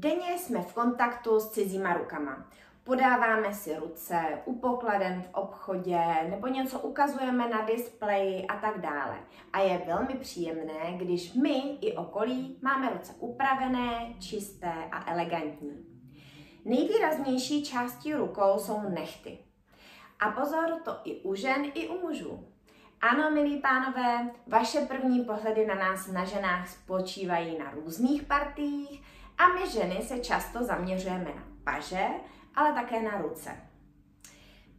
Denně jsme v kontaktu s cizíma rukama. Podáváme si ruce u pokladen v obchodě nebo něco ukazujeme na displeji a tak dále. A je velmi příjemné, když my i okolí máme ruce upravené, čisté a elegantní. Nejvýraznější částí rukou jsou nechty. A pozor, to i u žen, i u mužů. Ano, milí pánové, vaše první pohledy na nás na ženách spočívají na různých partiích a my ženy se často zaměřujeme na paže, ale také na ruce.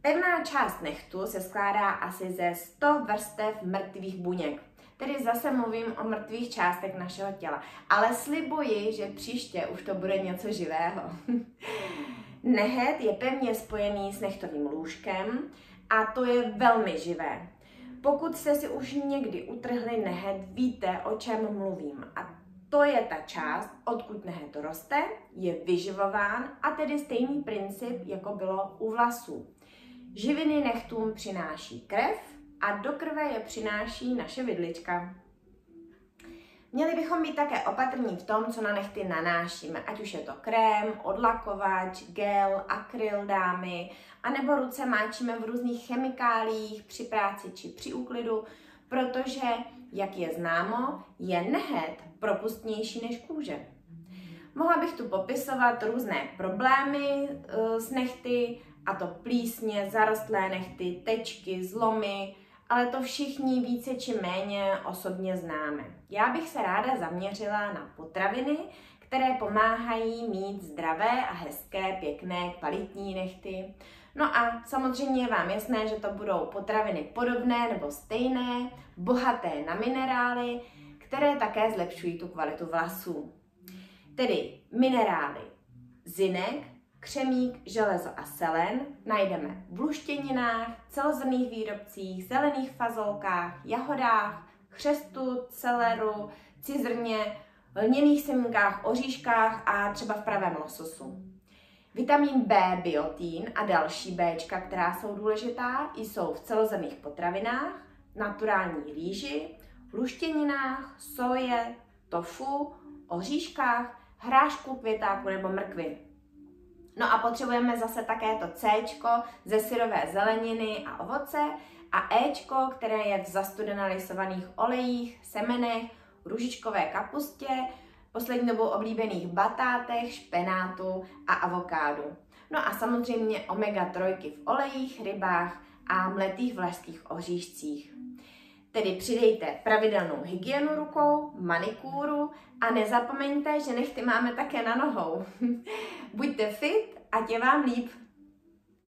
Pevná část nechtu se skládá asi ze 100 vrstev mrtvých buněk. Tedy zase mluvím o mrtvých částech našeho těla. Ale slibuji, že příště už to bude něco živého. Nehet je pevně spojený s nechtovým lůžkem a to je velmi živé. Pokud jste si už někdy utrhli nehet, víte, o čem mluvím. A to je ta část, odkud nehet roste, je vyživován a tedy stejný princip, jako bylo u vlasů. Živiny nechtům přináší krev a do krve je přináší naše vidlička. Měli bychom být také opatrní v tom, co na nechty nanášíme, ať už je to krém, odlakovač, gel, akryl dámy, anebo ruce máčíme v různých chemikálích při práci či při úklidu, protože, jak je známo, je nehet propustnější než kůže. Mohla bych tu popisovat různé problémy uh, s nechty, a to plísně, zarostlé nechty, tečky, zlomy, ale to všichni více či méně osobně známe. Já bych se ráda zaměřila na potraviny, které pomáhají mít zdravé a hezké, pěkné, kvalitní nechty. No a samozřejmě je vám jasné, že to budou potraviny podobné nebo stejné, bohaté na minerály, které také zlepšují tu kvalitu vlasů. Tedy minerály zinek, křemík, železo a selen najdeme v luštěninách, celozrnných výrobcích, zelených fazolkách, jahodách, chřestu, celeru, cizrně, lněných semínkách, oříškách a třeba v pravém lososu. Vitamin B, biotín a další B, která jsou důležitá, jsou v celozrnných potravinách, naturální rýži, luštěninách, soje, tofu, oříškách, hrášku, květáku nebo mrkvy. No a potřebujeme zase také to C ze syrové zeleniny a ovoce a E, které je v zastudenalisovaných olejích, semenech, růžičkové kapustě, poslední dobou oblíbených batátech, špenátu a avokádu. No a samozřejmě omega-3 v olejích, rybách a mletých vlašských oříšcích. Tedy přidejte pravidelnou hygienu rukou, manikúru a nezapomeňte, že nechty máme také na nohou. Buďte fit a tě vám líp.